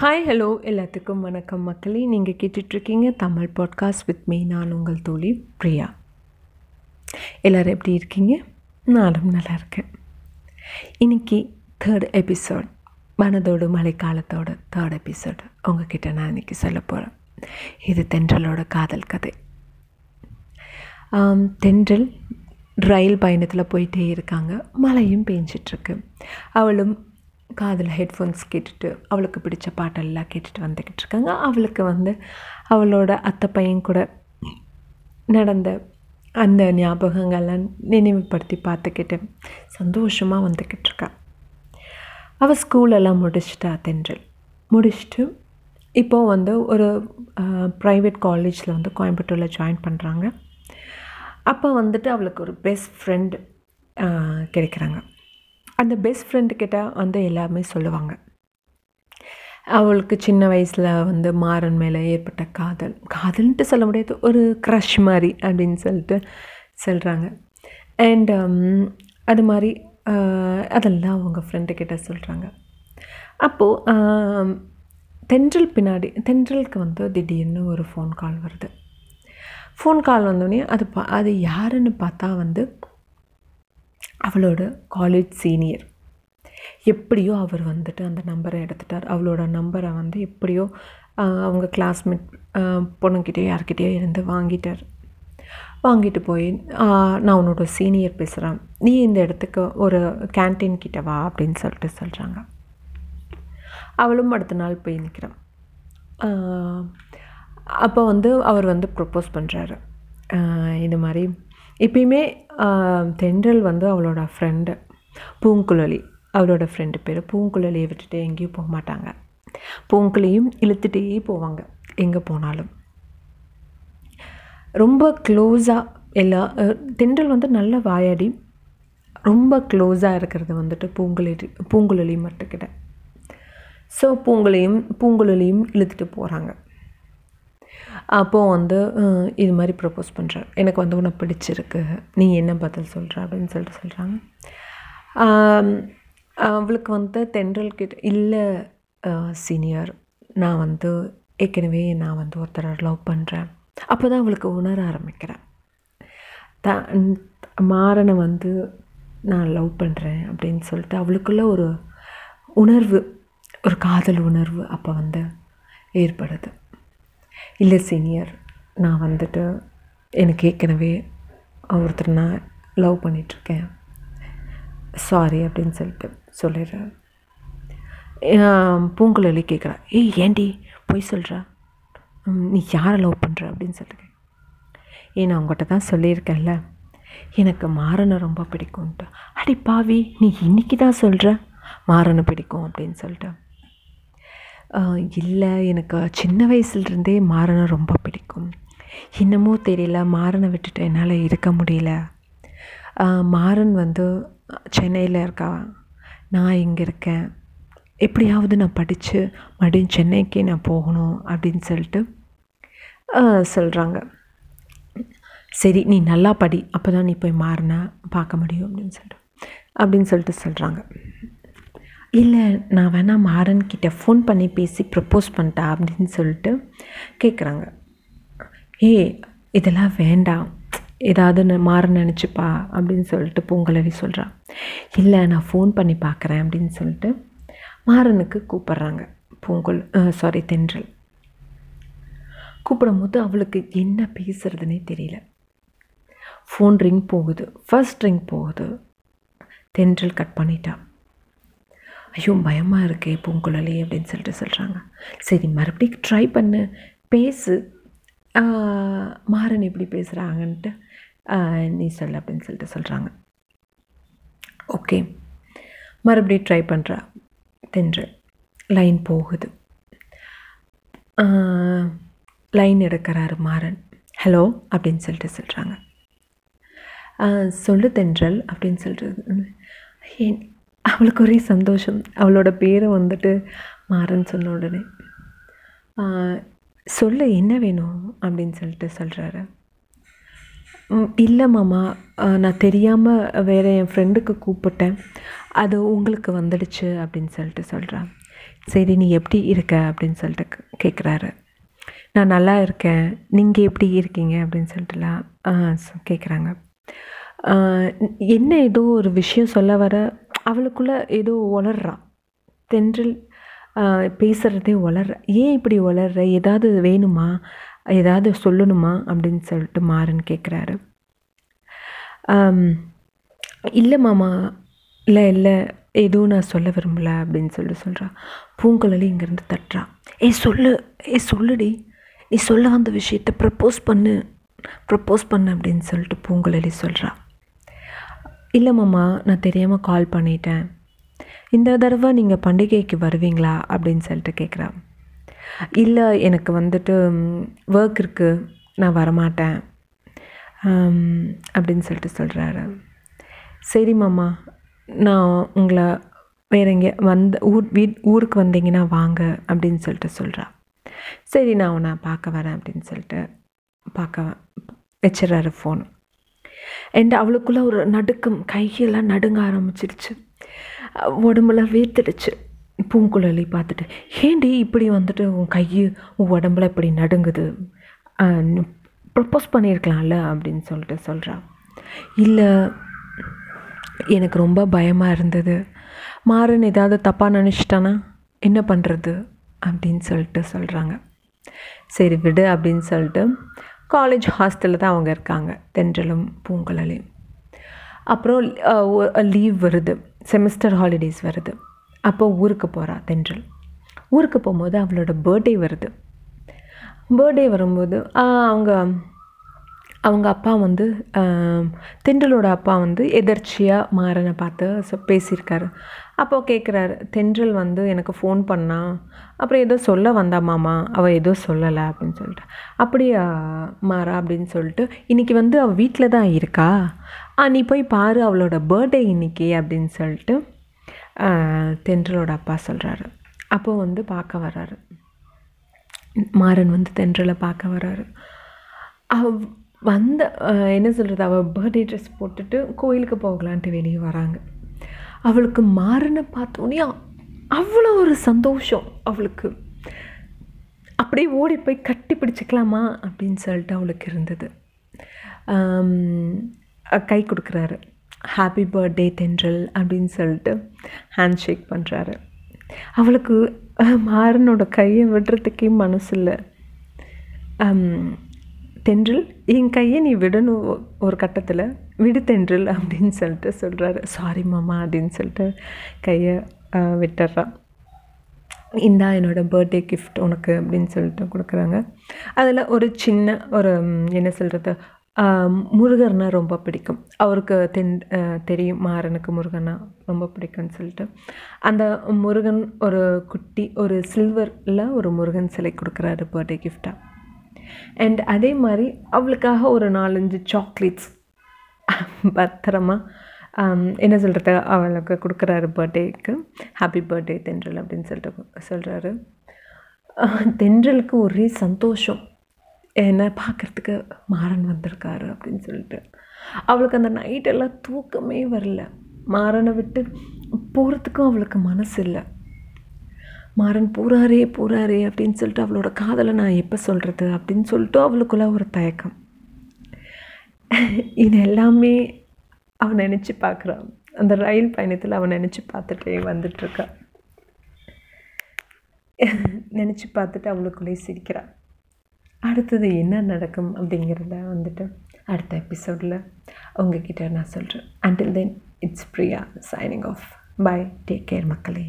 Hi hello எல்லாத்துக்கும் வணக்கம் மக்களே. நீங்கள் கேட்டுட்ருக்கீங்க தமிழ் பாட்காஸ்ட் வித் மீ நான் உங்கள் தோழி பிரியா. எல்லோரும் எப்படி இருக்கீங்க? நானும் நல்லா இருக்கேன். இன்னைக்கு தேர்ட் எபிசோட் மனதோடு மழைக்காலத்தோட தேர்ட் எபிசோட் உங்ககிட்ட நான் இன்றைக்கி சொல்ல போகிறேன் இது தென்றலோட காதல் கதை. தென்றல் ரயில் பயணத்தில் போயிட்டே இருக்காங்க. மழையும் பெஞ்சிட்ருக்கு. அவளும் காதில் ஹெட்ஃபோன்ஸ் கேட்டுட்டு அவளுக்கு பிடிச்ச பாட்டெல்லாம் கேட்டுட்டு வந்துக்கிட்டு இருக்காங்க. அவளுக்கு வந்து அவளோட அத்தை பையன் கூட நடந்த அந்த ஞாபகங்கள்லாம் நினைவுபடுத்தி பார்த்துக்கிட்டு சந்தோஷமாக வந்துக்கிட்டு இருக்கா. அவள் ஸ்கூலெல்லாம் முடிச்சிட்டா தென்றல். முடிச்சுட்டு இப்போது வந்து ஒரு ப்ரைவேட் காலேஜில் வந்து கோயம்புத்தூரில் ஜாயின் பண்ணுறாங்க அப்போ வந்துட்டு அவளுக்கு ஒரு பெஸ்ட் ஃப்ரெண்டு கிடைக்கிறாங்க. அந்த பெஸ்ட் ஃப்ரெண்டுக்கிட்ட வந்து எல்லாமே சொல்லுவாங்க. அவளுக்கு சின்ன வயசில் வந்து மாறன் மேலே ஏற்பட்ட காதல். காதல்ன்ட்டு சொல்ல முடியாது ஒரு க்ரஷ் மாதிரி அப்படின்னு சொல்லிட்டு சொல்கிறாங்க அண்ட் um, அது மாதிரி அதெல்லாம் அவங்க ஃப்ரெண்டுக்கிட்ட சொல்கிறாங்க அப்போது தென்றல் பின்னாடி தென்றலுக்கு வந்து திடீர்னு ஒரு ஃபோன் கால் வருது. ஃபோன் கால் வந்தோடனே அது பா அது யாருன்னு பார்த்தா வந்து அவளோட காலேஜ் சீனியர் எப்படியோ அவர் வந்துட்டு அந்த நம்பரை எடுத்துட்டார். அவளோட நம்பரை வந்து எப்படியோ அவங்க கிளாஸ்மேட் பொண்ணுக்கிட்டேயோ யார்கிட்டயோ இருந்து வாங்கிட்டார். வாங்கிட்டு போய் நான் உன்னோட சீனியர் பேசுகிறேன் நீ இந்த இடத்துக்கு ஒரு கேன்டீன் கிட்ட வா அப்படின்னு சொல்லிட்டு சொல்கிறாங்க அவளும் அடுத்த நாள் போய் நிற்கிறான் அப்போ வந்து அவர் வந்து ப்ரப்போஸ் பண்ணுறாரு இது மாதிரி எப்பயுமே தென்றல் வந்து அவளோட ஃப்ரெண்டு பூங்குழலி. அவளோட ஃப்ரெண்டு பேர். பூங்குழலியை விட்டுட்டு எங்கேயும் போக மாட்டாங்க. பூங்குழியும் இழுத்துட்டே போவாங்க எங்கே போனாலும். ரொம்ப க்ளோஸாக எல்லா தென்றல் வந்து நல்ல வாயாடி ரொம்ப க்ளோஸாக இருக்கிறது வந்துட்டு பூங்குழலி பூங்குழலி மட்டுக்கிட்ட. ஸோ பூங்குழியும் பூங்குழலியும் இழுத்துட்டு போகிறாங்க அப்போது வந்து இது மாதிரி ப்ரப்போஸ் பண்ணுறாரு எனக்கு வந்து உன்னை பிடிச்சிருக்கு. நீ என்ன பதில் சொல்கிற அப்படின்னு சொல்லிட்டு சொல்கிறாங்க அவளுக்கு வந்து தென்றல் கிட்ட இல்லை சீனியர் நான் வந்து ஏற்கனவே நான் வந்து ஒருத்தரை லவ் பண்ணுறேன் அப்போ தான் அவளுக்கு உணர ஆரம்பிக்கிறேன் த மாறனை வந்து நான் லவ் பண்ணுறேன் அப்படின்னு சொல்லிட்டு அவளுக்குள்ள ஒரு உணர்வு ஒரு காதல் உணர்வு அப்போ வந்து ஏற்படுது. இல்லை சீனியர் நான் வந்துட்டு எனக்கு ஏற்கனவே ஒருத்தர் நான் லவ் பண்ணிகிட்ருக்கேன் சாரி அப்படின்னு சொல்லிட்டு சொல்லிடுறாரு பூங்குழலி கேட்குறா ஏய் ஏண்டி? பொய் சொல்கிறா நீ யாரை லவ் பண்ணுற அப்படின்னு சொல்லிட்டு ஏன் நான் உங்கள்கிட்ட தான் சொல்லியிருக்கேன்ல. எனக்கு மாறனை ரொம்ப பிடிக்கும்ன்ட்டு அடி பாவி நீ இன்னைக்கு தான் சொல்கிற மாறனை பிடிக்கும் அப்படின்னு சொல்லிட்டு இல்லை எனக்கு சின்ன வயசுலேருந்தே மாறனை ரொம்ப பிடிக்கும். என்னமோ தெரியல மாறனை விட்டுட்டு என்னால் இருக்க முடியல. மாறன் வந்து சென்னையில் இருக்கா. நான் இங்கே இருக்கேன். எப்படியாவது நான் படித்து மறுபடியும் சென்னைக்கே நான் போகணும் அப்படின்னு சொல்லிட்டு சொல்கிறாங்க சரி நீ நல்லா படி அப்போ தான் நீ போய் மாறின பார்க்க முடியும் அப்படின்னு சொல்லிட்டு அப்படின்னு சொல்லிட்டு சொல்கிறாங்க இல்லை நான் வேணால் மாறன் கிட்டே ஃபோன் பண்ணி பேசி ப்ரப்போஸ் பண்ணிட்டா அப்படின்னு சொல்லிட்டு கேட்குறாங்க ஏய் இதெல்லாம் வேண்டாம். ஏதாவது மாற நினச்சிப்பா அப்படின்னு சொல்லிட்டு பூங்குழலி சொல்கிறான் இல்லை நான் ஃபோன் பண்ணி பார்க்குறேன் அப்படின்னு சொல்லிட்டு மாறனுக்கு கூப்பிட்றாங்க. பொங்கல் சாரி தென்றல். கூப்பிடும் போது அவளுக்கு என்ன பேசுகிறதுனே தெரியல. ஃபோன் ரிங் போகுது. ஃபர்ஸ்ட் ரிங் போகுது. தென்றல் கட் பண்ணிட்டான் ஐயோ பயமாக இருக்கே பூங்குழலி அப்படின்னு சொல்லிட்டு சொல்கிறாங்க சரி மறுபடியும் ட்ரை பண்ணு பேசு. மாறன் எப்படி பேசுகிறாங்கன்ட்டு நீ சொல்லு அப்படின்னு சொல்லிட்டு சொல்கிறாங்க ஓகே மறுபடியும் ட்ரை பண்ணுறா தென்றல் லைன் போகுது. லைன் எடுக்கிறாரு மாறன். ஹலோ அப்படின்னு சொல்லிட்டு சொல்கிறாங்க சொல்லு தென்றல் அப்படின்னு சொல்லிட்டு ஏன் அவளுக்கு ஒரே சந்தோஷம். அவளோட பேரை வந்துட்டு மாறன் சொன்ன உடனே. சொல்ல என்ன வேணும்? அப்படின்னு சொல்லிட்டு சொல்கிறாரு இல்லை மாமா. நான் தெரியாமல் வேறு என் ஃப்ரெண்டுக்கு கூப்பிட்டேன். அது உங்களுக்கு வந்துடுச்சு அப்படின்னு சொல்லிட்டு சொல்கிறான் சரி நீ எப்படி இருக்க? அப்படின்னு சொல்லிட்டு கேட்குறாரு நான் நல்லா இருக்கேன். நீங்கள் எப்படி இருக்கீங்க? அப்படின்னு சொல்லிட்டுலாம் கேட்குறாங்க என்ன ஏதோ ஒரு விஷயம் சொல்ல வர அவளுக்குள்ளே ஏதோ உளர்றா. தென்றல் பேசுகிறதே உளர்ற. ஏன் இப்படி உளர்ற? ஏதாவது வேணுமா? ஏதாவது சொல்லணுமா? அப்படின்னு சொல்லிட்டு மாறன் கேட்குறாரு இல்லை மாமா. இல்லை இல்லை. எதுவும் நான் சொல்ல விரும்பல. அப்படின்னு சொல்லிட்டு சொல்கிறா பூங்குழலி இங்கேருந்து தட்டுறா. ஏ சொல்லு. ஏ சொல்லுடி. நீ சொல்ல வந்த விஷயத்த ப்ரப்போஸ் பண்ணு. ப்ரப்போஸ் பண்ணு. அப்படின்னு சொல்லிட்டு பூங்குழலி சொல்கிறா இல்லை மாமா நான் தெரியாமல் கால் பண்ணிட்டேன். இந்த தடவை நீங்கள் பண்டிகைக்கு வருவீங்களா? அப்படின்னு சொல்லிட்டு கேட்குறா இல்லை எனக்கு வந்துட்டு ஒர்க் இருக்குது நான் வரமாட்டேன். அப்படின்னு சொல்லிட்டு சொல்கிறாரு சரி மாமா நான் உங்களை வேற எங்கே வந்த ஊர் வீட் ஊருக்கு வந்தீங்கன்னா வாங்க அப்படின்னு சொல்லிட்டு சொல்கிறா சரி நான் உன்னை பார்க்க வரேன் அப்படின்னு சொல்லிட்டு பார்க்க வச்சிடறாரு ஃபோன் அண்ட் அவளுக்குள்ளே ஒரு நடுக்கம் கையெல்லாம் நடுங்க ஆரம்பிச்சிருச்சு. உடம்புல வேர்த்துடுச்சு. பூங்குழலி பார்த்துட்டு ஏண்டி இப்படி வந்துட்டு உன் கை உன் உடம்புல இப்படி நடுங்குது? ப்ரப்போஸ் பண்ணியிருக்கலாம்ல அப்படின்னு சொல்லிட்டு சொல்கிறா இல்லை எனக்கு ரொம்ப பயமாக இருந்தது. மாறன் ஏதாவது தப்பாக நினச்சிட்டானா? என்ன பண்ணுறது அப்படின்னு சொல்லிட்டு சொல்கிறாங்க சரி விடு அப்படின்னு சொல்லிட்டு காலேஜ் ஹாஸ்டலில் தான் அவங்க இருக்காங்க தென்றலும் பூங்குழலியும். அப்புறம் லீவ் வருது செமஸ்டர் ஹாலிடேஸ் வருது. அப்போ ஊருக்கு போகிறா தென்றல். ஊருக்கு போகும்போது அவளோட பர்த்டே வருது. பர்த்டே வரும்போது அவங்க அவங்க அப்பா வந்து தென்றலோட அப்பா வந்து எதர்ச்சியாக மாறனை பார்த்து பேசியிருக்காரு. அப்போது கேட்குறாரு தென்றல் வந்து எனக்கு ஃபோன் பண்ணா அப்புறம் ஏதோ சொல்ல வந்தா மாமா அவள் ஏதோ சொல்லலை அப்படின்னு சொல்லிட்டு. அப்படியா மாறா அப்படின்னு சொல்லிட்டு இன்றைக்கி வந்து அவள் வீட்டில் தான் இருக்கா? நீ போய் பாரு அவளோட பர்த்டே இன்னைக்கு அப்படின்னு சொல்லிட்டு தென்றலோட அப்பா சொல்கிறாரு அப்போது வந்து பார்க்க வர்றாரு. மாறன் வந்து தென்றலை பார்க்க வர்றாரு. அவ் வந்த என்ன சொல்கிறது அவள் பர்த்டே ட்ரெஸ் போட்டுட்டு கோயிலுக்கு போகலான்ட்டு வெளியே வராங்க. அவளுக்கு மாறனை பார்த்தோன்னே அவ்வளோ ஒரு சந்தோஷம் அவளுக்கு. அப்படியே ஓடி போய் கட்டி பிடிச்சிக்கலாமா அப்படின்னு சொல்லிட்டு அவளுக்கு இருந்தது. கை கொடுக்குறாரு. ஹாப்பி பர்த்டே தென்றல் அப்படின்னு சொல்லிட்டு ஹேண்ட் ஷேக் பண்ணுறாரு அவளுக்கு மாறனோட கையை விடுறதுக்கே மனசு இல்லை தென்றல் என் கையை நீ விடணும் ஒரு கட்டத்தில். விடு தென்றல் அப்படின்னு சொல்லிட்டு சொல்கிறாரு சாரி மாமா அப்படின்னு சொல்லிட்டு கையை விட்டுறான் இந்தா என்னோடய பர்த்டே கிஃப்ட் உனக்கு அப்படின்னு சொல்லிட்டு கொடுக்குறாங்க. அதில் ஒரு சின்ன ஒரு என்ன சொல்கிறது முருகர்னா ரொம்ப பிடிக்கும். அவருக்கு தென் தெரியும். மாறனுக்கு முருகனா ரொம்ப பிடிக்கும்னு சொல்லிட்டு. அந்த முருகன் ஒரு குட்டி ஒரு சில்வரில் ஒரு முருகன் சிலை கொடுக்குறாரு பர்த்டே கிஃப்டாக அண்ட் அதே மாதிரி அவளுக்காக ஒரு நாலஞ்சு சாக்லேட்ஸ் பத்திரமா um, என்ன சொல்கிறது அவளுக்கு கொடுக்குறாரு பர்த்டேக்கு ஹாப்பி பர்த்டே தென்றல் அப்படின்னு சொல்லிட்டு சொல்கிறாரு தென்றலுக்கு ஒரே சந்தோஷம். என்ன பார்க்குறதுக்கு மாறன் வந்திருக்காரு அப்படின்னு சொல்லிட்டு. அவளுக்கு அந்த நைட்டெல்லாம் தூக்கமே வரல. மாறனை விட்டு போகிறதுக்கும் அவளுக்கு மனசு இல்லை. மாறன் போகிறாரே போகிறாரே அப்படின்னு சொல்லிட்டு அவளோட காதலை நான் எப்போ சொல்கிறது அப்படின்னு சொல்லிட்டு அவளுக்குள்ள ஒரு தயக்கம். இது எல்லாமே அவன் நினச்சி பார்க்குறான் அந்த ரயில் பயணத்தில் அவன் நினச்சி பார்த்துட்டே வந்துட்டுருக்கா. நினச்சி பார்த்துட்டு அவளுக்குள்ளே சிரிக்கிறான் அடுத்தது என்ன நடக்கும் அப்படிங்கிறத வந்துட்டு அடுத்த எபிசோடில் உங்ககிட்ட நான் சொல்கிறேன் until then it's Priya signing off bye take care மக்களே.